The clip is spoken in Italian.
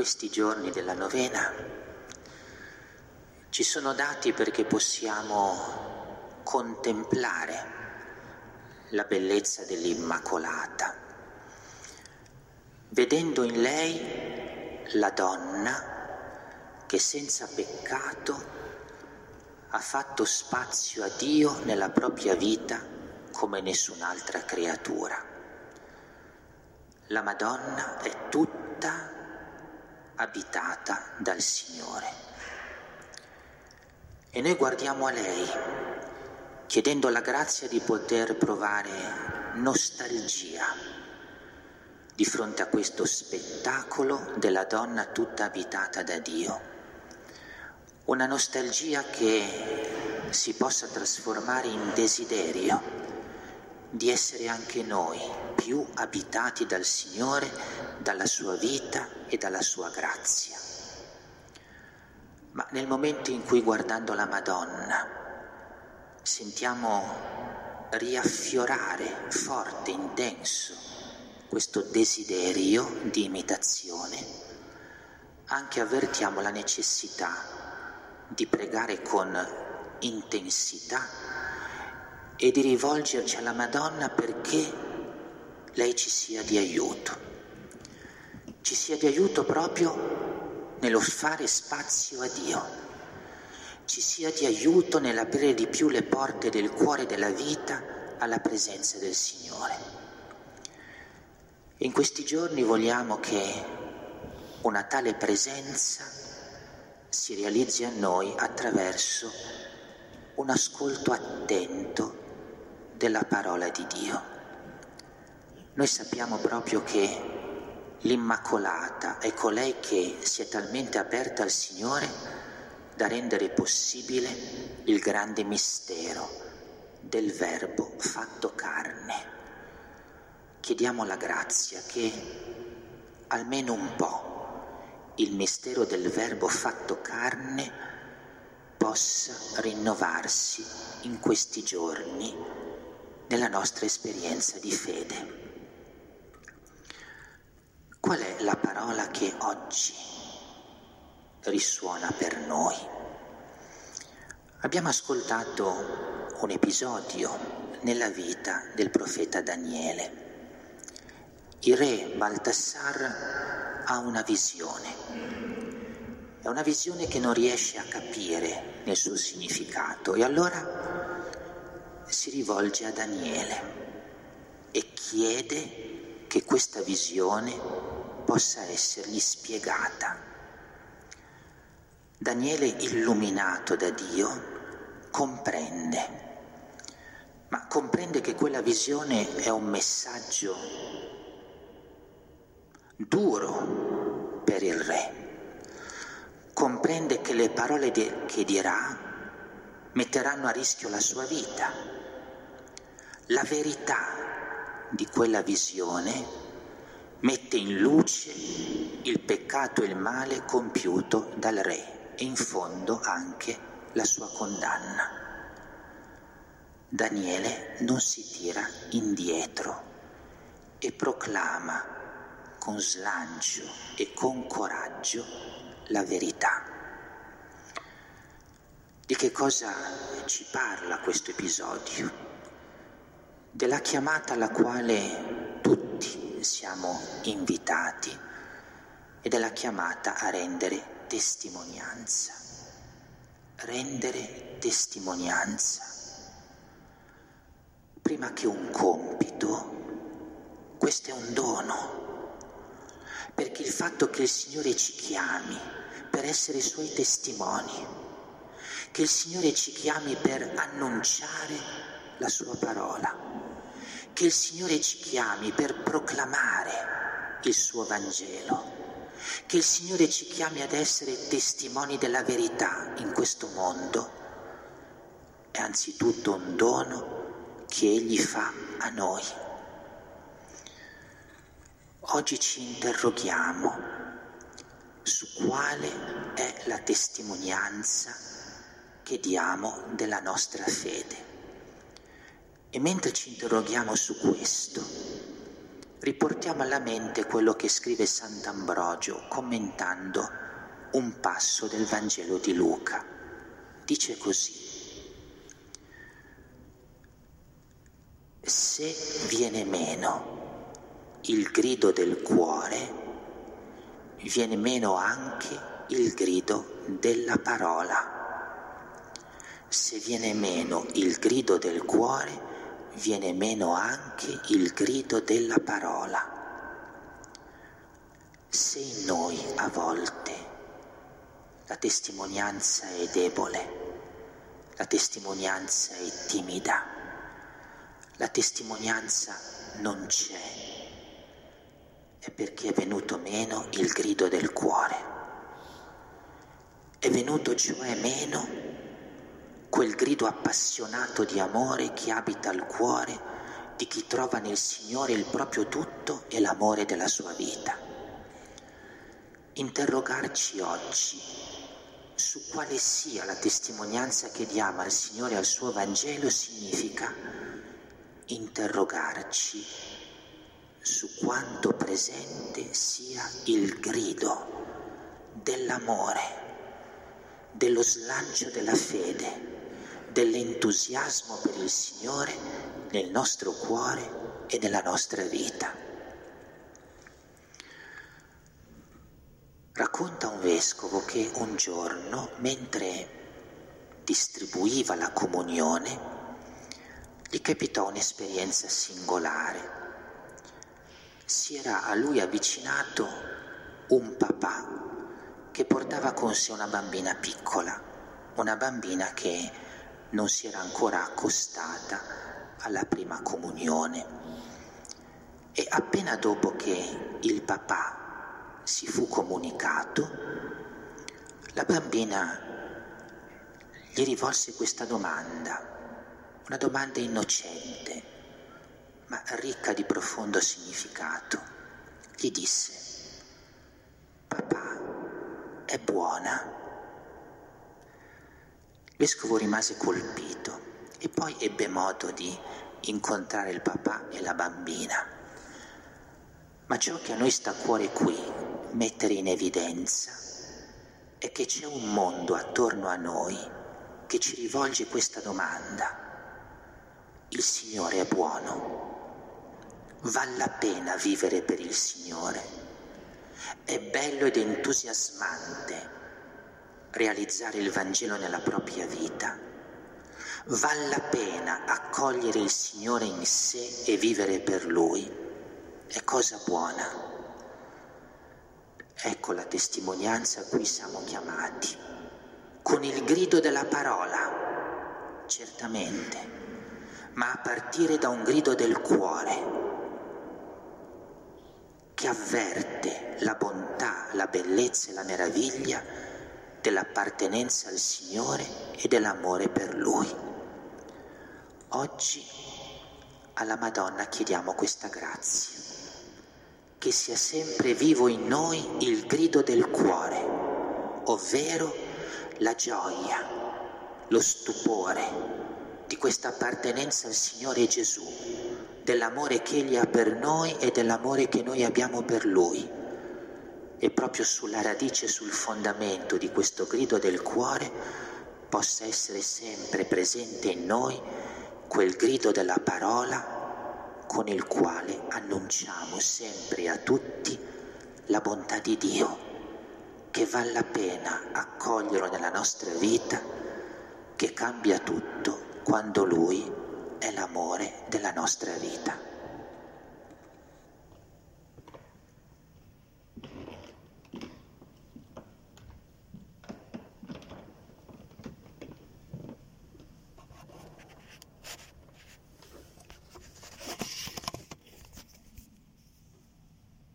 questi giorni della novena ci sono dati perché possiamo contemplare la bellezza dell'Immacolata, vedendo in lei la donna che senza peccato ha fatto spazio a Dio nella propria vita come nessun'altra creatura. La Madonna è tutta abitata dal Signore. E noi guardiamo a lei, chiedendo la grazia di poter provare nostalgia di fronte a questo spettacolo della donna tutta abitata da Dio. Una nostalgia che si possa trasformare in desiderio di essere anche noi più abitati dal Signore, dalla sua vita e dalla sua grazia. Ma nel momento in cui guardando la Madonna sentiamo riaffiorare forte, intenso questo desiderio di imitazione, anche avvertiamo la necessità di pregare con intensità e di rivolgerci alla Madonna perché lei ci sia di aiuto, ci sia di aiuto proprio nello fare spazio a Dio, ci sia di aiuto nell'aprire di più le porte del cuore della vita alla presenza del Signore. In questi giorni vogliamo che una tale presenza si realizzi a noi attraverso un ascolto attento della parola di Dio. Noi sappiamo proprio che l'Immacolata è colei che si è talmente aperta al Signore da rendere possibile il grande mistero del Verbo fatto carne. Chiediamo la grazia che almeno un po' il mistero del Verbo fatto carne possa rinnovarsi in questi giorni nella nostra esperienza di fede. Qual è la parola che oggi risuona per noi? Abbiamo ascoltato un episodio nella vita del profeta Daniele. Il re Baltassar ha una visione. È una visione che non riesce a capire nel suo significato e allora si rivolge a Daniele e chiede che questa visione possa essergli spiegata. Daniele, illuminato da Dio, comprende, ma comprende che quella visione è un messaggio duro per il re. Comprende che le parole che dirà metteranno a rischio la sua vita la verità di quella visione mette in luce il peccato e il male compiuto dal re e in fondo anche la sua condanna. Daniele non si tira indietro e proclama con slancio e con coraggio la verità. Di che cosa ci parla questo episodio? Della chiamata alla quale tutti siamo invitati e della chiamata a rendere testimonianza. Rendere testimonianza. Prima che un compito, questo è un dono, perché il fatto che il Signore ci chiami per essere Suoi testimoni, che il Signore ci chiami per annunciare la Sua parola, che il Signore ci chiami per proclamare il suo Vangelo, che il Signore ci chiami ad essere testimoni della verità in questo mondo, è anzitutto un dono che Egli fa a noi. Oggi ci interroghiamo su quale è la testimonianza che diamo della nostra fede. E mentre ci interroghiamo su questo, riportiamo alla mente quello che scrive Sant'Ambrogio commentando un passo del Vangelo di Luca. Dice così, se viene meno il grido del cuore, viene meno anche il grido della parola. Se viene meno il grido del cuore, viene meno anche il grido della parola. Se in noi a volte la testimonianza è debole, la testimonianza è timida, la testimonianza non c'è, è perché è venuto meno il grido del cuore. È venuto cioè meno quel grido appassionato di amore che abita il cuore di chi trova nel Signore il proprio tutto e l'amore della sua vita. Interrogarci oggi su quale sia la testimonianza che diamo al Signore e al suo Vangelo significa interrogarci su quanto presente sia il grido dell'amore dello slancio della fede, dell'entusiasmo per il Signore nel nostro cuore e nella nostra vita. Racconta un vescovo che un giorno, mentre distribuiva la comunione, gli capitò un'esperienza singolare. Si era a lui avvicinato un papà che portava con sé una bambina piccola, una bambina che non si era ancora accostata alla prima comunione. E appena dopo che il papà si fu comunicato, la bambina gli rivolse questa domanda, una domanda innocente, ma ricca di profondo significato. Gli disse, papà, è buona. Vescovo rimase colpito e poi ebbe modo di incontrare il papà e la bambina. Ma ciò che a noi sta a cuore qui, mettere in evidenza, è che c'è un mondo attorno a noi che ci rivolge questa domanda. Il Signore è buono. Vale la pena vivere per il Signore è bello ed entusiasmante realizzare il Vangelo nella propria vita. Vale la pena accogliere il Signore in sé e vivere per Lui. È cosa buona. Ecco la testimonianza a cui siamo chiamati. Con il grido della parola, certamente, ma a partire da un grido del cuore che avverte la bontà, la bellezza e la meraviglia dell'appartenenza al Signore e dell'amore per Lui. Oggi alla Madonna chiediamo questa grazia, che sia sempre vivo in noi il grido del cuore, ovvero la gioia, lo stupore di questa appartenenza al Signore Gesù dell'amore che Egli ha per noi e dell'amore che noi abbiamo per Lui. E proprio sulla radice, sul fondamento di questo grido del cuore possa essere sempre presente in noi quel grido della parola con il quale annunciamo sempre a tutti la bontà di Dio, che vale la pena accoglierlo nella nostra vita, che cambia tutto quando Lui è l'amore della nostra vita.